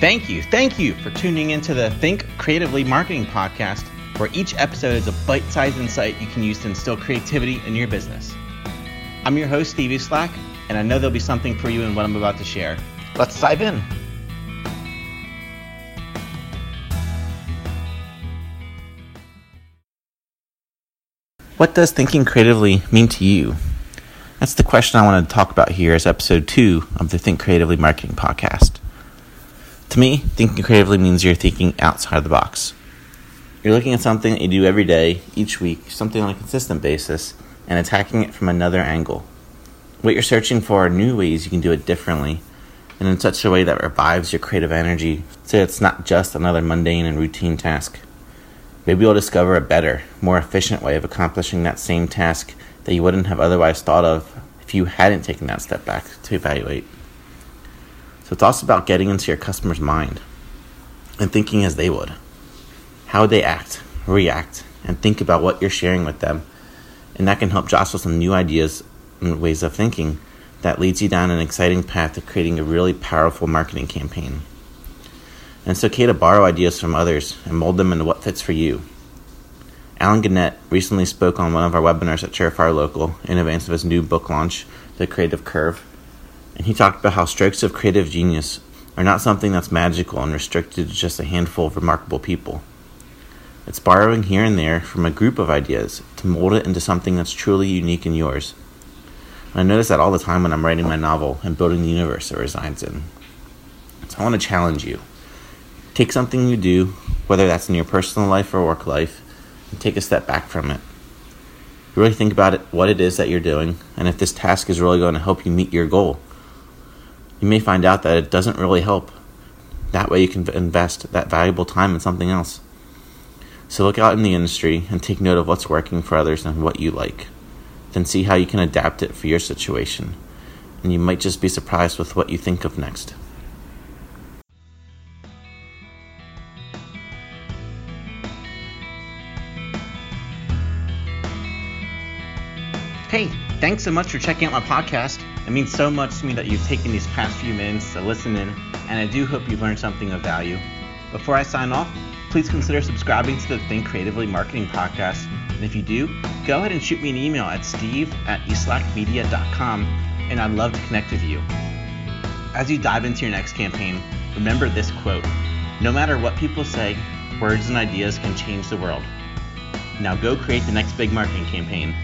Thank you, thank you for tuning into the Think Creatively Marketing Podcast, where each episode is a bite sized insight you can use to instill creativity in your business. I'm your host, Stevie Slack, and I know there'll be something for you in what I'm about to share. Let's dive in. What does thinking creatively mean to you? That's the question I want to talk about here as episode two of the Think Creatively Marketing Podcast. To me, thinking creatively means you're thinking outside the box. You're looking at something that you do every day, each week, something on a consistent basis, and attacking it from another angle. What you're searching for are new ways you can do it differently, and in such a way that revives your creative energy so it's not just another mundane and routine task. Maybe you'll discover a better, more efficient way of accomplishing that same task that you wouldn't have otherwise thought of if you hadn't taken that step back to evaluate. So it's also about getting into your customer's mind and thinking as they would. How would they act, react, and think about what you're sharing with them? And that can help jostle some new ideas and ways of thinking that leads you down an exciting path to creating a really powerful marketing campaign. And it's okay to borrow ideas from others and mold them into what fits for you. Allen Gannett recently spoke on one of our webinars at Surefire Local in advance of his new book launch, The Creative Curve. And he talked about how strokes of creative genius are not something that's magical and restricted to just a handful of remarkable people. It's borrowing here and there from a group of ideas to mold it into something that's truly unique and yours. I notice that all the time when I'm writing my novel and building the universe it resides in. So I want to challenge you. Take something you do, whether that's in your personal life or work life, and take a step back from it. Really think about it, what it is that you're doing, and if this task is really going to help you meet your goal. You may find out that it doesn't really help. That way, you can invest that valuable time in something else. So, look out in the industry and take note of what's working for others and what you like. Then, see how you can adapt it for your situation. And you might just be surprised with what you think of next. Hey, thanks so much for checking out my podcast. It means so much to me that you've taken these past few minutes to listen in, and I do hope you've learned something of value. Before I sign off, please consider subscribing to the Think Creatively Marketing Podcast. And if you do, go ahead and shoot me an email at steve at eslackmedia.com, and I'd love to connect with you. As you dive into your next campaign, remember this quote No matter what people say, words and ideas can change the world. Now go create the next big marketing campaign